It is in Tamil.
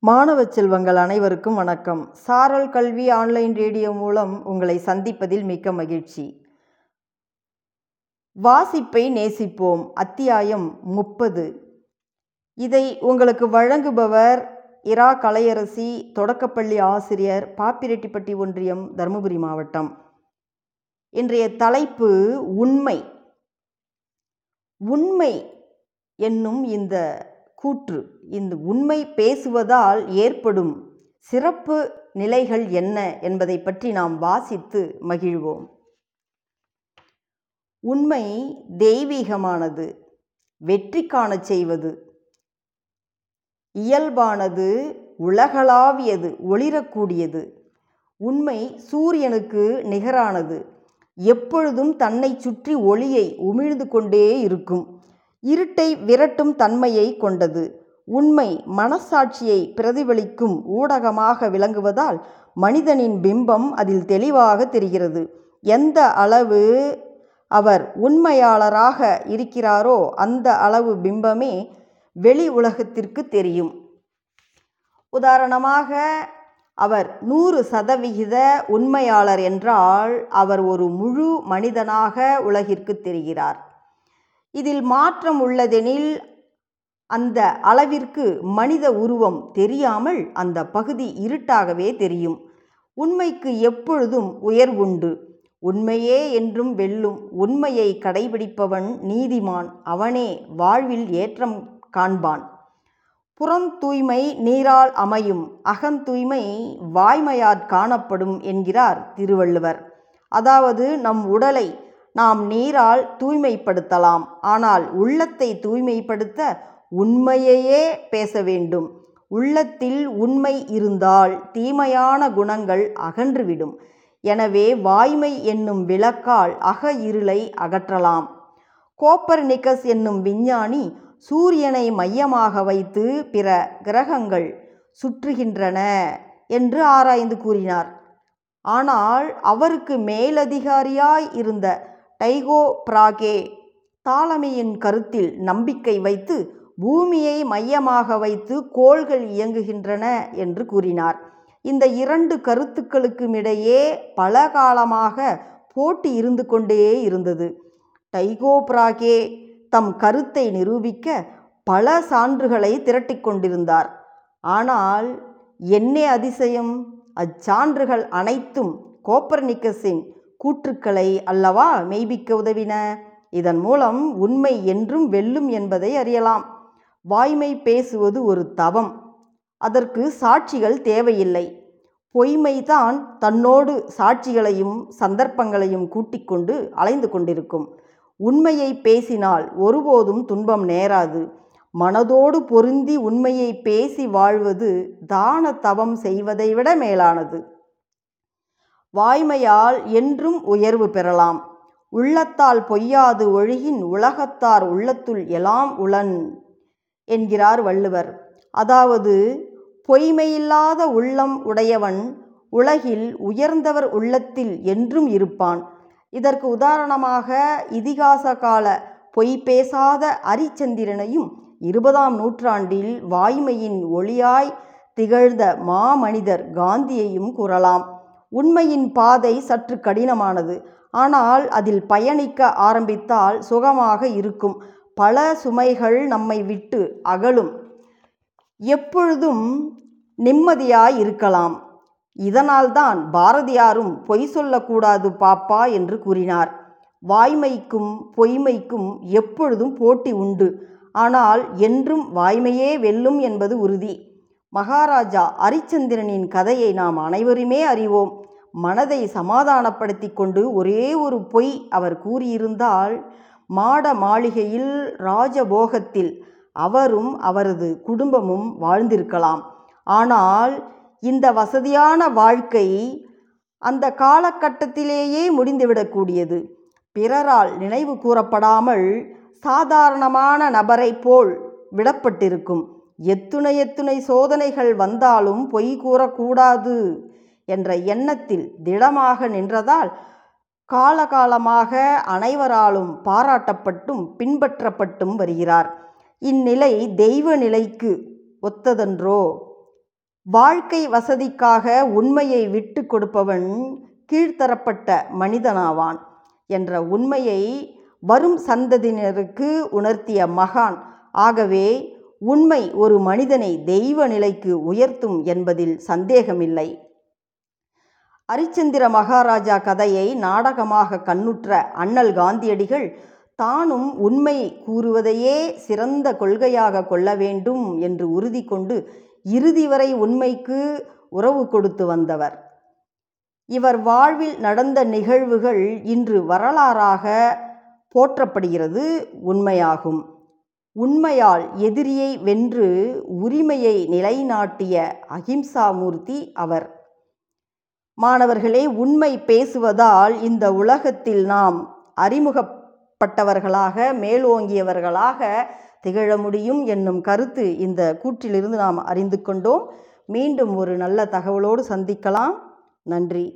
மாணவ செல்வங்கள் அனைவருக்கும் வணக்கம். சாரல் கல்வி ஆன்லைன் ரேடியோ மூலம் உங்களை சந்திப்பதில் மிக்க மகிழ்ச்சி. வாசிப்பை நேசிப்போம். அத்தியாயம் முப்பது. இதை உங்களுக்கு வழங்குபவர் இரா கலையரசி தொடக்கப்பள்ளி ஆசிரியர் பாப்பிரெட்டிப்பட்டி ஒன்றியம் தருமபுரி மாவட்டம். இன்றைய தலைப்பு உண்மை. உண்மை என்னும் இந்த கூற்று. இந்த உண்மை பேசுவதால் ஏற்படும் சிறப்பு நிலைகள் என்ன என்பதை பற்றி நாம் வாசித்து மகிழ்வோம். உண்மை தெய்வீகமானது வெற்றி காணச் செய்வது. இயல்பானது உலகளாவியது ஒளிரக்கூடியது. உண்மை சூரியனுக்கு நிகரானது. எப்பொழுதும் தன்னை சுற்றி ஒளியை உமிழ்ந்து கொண்டே இருக்கும். இருட்டை விரட்டும் தன்மையை கொண்டது. உண்மை மனசாட்சியை பிரதிபலிக்கும் ஊடகமாக விளங்குவதால் மனிதனின் பிம்பம் அதில் தெளிவாக தெரிகிறது. எந்த அளவு அவர் உண்மையாளராக இருக்கிறாரோ அந்த அளவு பிம்பமே வெளி உலகத்திற்கு தெரியும். உதாரணமாக அவர் நூறு சதவிகித உண்மையாளர் என்றால் அவர் ஒரு முழு மனிதனாக உலகிற்கு தெரிகிறார். இதில் மாற்றம் உள்ளதெனில் அந்த அளவிற்கு மனித உருவம் தெரியாமல் அந்த பகுதி இருட்டாகவே தெரியும். உண்மைக்கு எப்பொழுதும் உயர்வுண்டு உண்மையே என்றும் வெல்லும் உண்மையை கடைபிடிப்பவன் நீதிமான். அவனே வாழ்வில் ஏற்றம் காண்பான். புறம் தூய்மை நீரால் அமையும். அகந்தூய்மை வாய்மையாற் காணப்படும் என்கிறார் திருவள்ளுவர். அதாவது நம் உடலை நாம் நீரால் தூய்மைப்படுத்தலாம். ஆனால் உள்ளத்தை தூய்மைப்படுத்த உண்மையையே பேச வேண்டும். உள்ளத்தில் உண்மை இருந்தால் தீமையான குணங்கள் அகன்றுவிடும். எனவே வாய்மை என்னும் விளக்கால் அக இருளை அகற்றலாம். கோப்பர்னிக்கஸ் என்னும் விஞ்ஞானி சூரியனை மையமாக வைத்து பிற கிரகங்கள் சுற்றுகின்றன என்று ஆராய்ந்து கூறினார். ஆனால் அவருக்கு மேலதிகாரியாய் இருந்த டைகோ பிராகே தாலமியின் கருத்தில் நம்பிக்கை வைத்து பூமியை மையமாக வைத்து கோள்கள் இயங்குகின்றன என்று கூறினார். இந்த இரண்டு கருத்துக்களுக்கும் இடையே பல காலமாக போட்டி இருந்து கொண்டே இருந்தது. டைகோ பிராகே தம் கருத்தை நிரூபிக்க பல சான்றுகளை திரட்டிக் கொண்டிருந்தார். ஆனால் என்னே அதிசயம்! அச்சான்றுகள் அனைத்தும் கோப்பர்னிக்கஸின் கூற்றுக்களை அல்லவா மெய்ப்பிக்க உதவின? இதன் மூலம் உண்மை என்றும் வெல்லும் என்பதை அறியலாம். வாய்மை பேசுவது ஒரு தவம். அதற்கு சாட்சிகள் தேவையில்லை. பொய்மைதான் தன்னோடு சாட்சிகளையும் சந்தர்ப்பங்களையும் கூட்டிக்கொண்டு அலைந்து கொண்டிருக்கும். உண்மையை பேசினால் ஒருபோதும் துன்பம் நேராது. மனதோடு பொருந்தி உண்மையை பேசி வாழ்வது தான தவம் செய்வதை விட மேலானது. வாய்மையால் என்றும் உயர்வு பெறலாம். உள்ளத்தால் பொய்யாது ஒழுகின் உலகத்தார் உள்ளத்துள் எலாம் உளன் என்கிறார் வள்ளுவர். அதாவது பொய்மையில்லாத உள்ளம் உடையவன் உலகில் உயர்ந்தவர் உள்ளத்தில் என்றும் இருப்பான். இதற்கு உதாரணமாக இதிகாச கால பொய் பேசாத அரிச்சந்திரனையும் இருபதாம் நூற்றாண்டில் வாய்மையின் ஒளியாய் திகழ்ந்த மாமனிதர் காந்தியையும் கூறலாம். உண்மையின் பாதை சற்று கடினமானது. ஆனால் அதில் பயணிக்க ஆரம்பித்தால் சுகமாக இருக்கும். பல சுமைகள் நம்மை விட்டு அகலும். எப்பொழுதும் நிம்மதியாய் இருக்கலாம். இதனால்தான் பாரதியாரும் பொய் சொல்லக்கூடாது பாப்பா என்று கூறினார். வாய்மைக்கும் பொய்மைக்கும் எப்பொழுதும் போட்டி உண்டு. ஆனால் என்றும் வாய்மையே வெல்லும் என்பது உறுதி. மகாராஜா அரிச்சந்திரனின் கதையை நாம் அனைவருமே அறிவோம். மனதை சமாதானப்படுத்தி கொண்டு ஒரே ஒரு பொய் அவர் கூறியிருந்தால் மாட மாளிகையில் ராஜபோகத்தில் அவரும் அவரது குடும்பமும் வாழ்ந்திருக்கலாம். ஆனால் இந்த வசதியான வாழ்க்கை அந்த காலகட்டத்திலேயே முடிந்துவிடக்கூடியது. பிறரால் நினைவு கூறப்படாமல் சாதாரணமான நபரை போல் விடப்பட்டிருக்கும். எத்துணை எத்துணை சோதனைகள் வந்தாலும் பொய் கூறக்கூடாது என்ற எண்ணத்தில் திடமாக நின்றதால் காலகாலமாக அனைவராலும் பாராட்டப்பட்டும் பின்பற்றப்பட்டும் வருகிறார். இந்நிலை தெய்வ நிலைக்கு ஒத்ததன்றோ? வாழ்க்கை வசதிக்காக உண்மையை விட்டு கொடுப்பவன் கீழ்த்தரப்பட்ட மனிதனாவான் என்ற உண்மையை வரும் சந்ததியினருக்கு உணர்த்திய மகான். ஆகவே உண்மை ஒரு மனிதனை தெய்வ நிலைக்கு உயர்த்தும் என்பதில் சந்தேகமில்லை. அரிச்சந்திர மகாராஜா கதையை நாடகமாக கண்ணுற்ற அண்ணல் காந்தியடிகள் தானும் உண்மை கூறுவதையே சிறந்த கொள்கையாக கொள்ள வேண்டும் என்று உறுதி கொண்டு இறுதி வரை உண்மைக்கு உறவு கொடுத்து வந்தவர். இவர் வாழ்வில் நடந்த நிகழ்வுகள் இன்று வரலாறாக போற்றப்படுகிறது உண்மையாகும். உண்மையால் எதிரியை வென்று உரிமையை நிலைநாட்டிய அகிம்சாமூர்த்தி அவர். மாணவர்களே உண்மை பேசுவதால் இந்த உலகத்தில் நாம் அறிமுகப்பட்டவர்களாக மேலோங்கியவர்களாக திகழ முடியும் என்னும் கருத்து இந்த கூற்றிலிருந்து நாம் அறிந்து கொண்டோம். மீண்டும் ஒரு நல்ல தகவலோடு சந்திக்கலாம். நன்றி.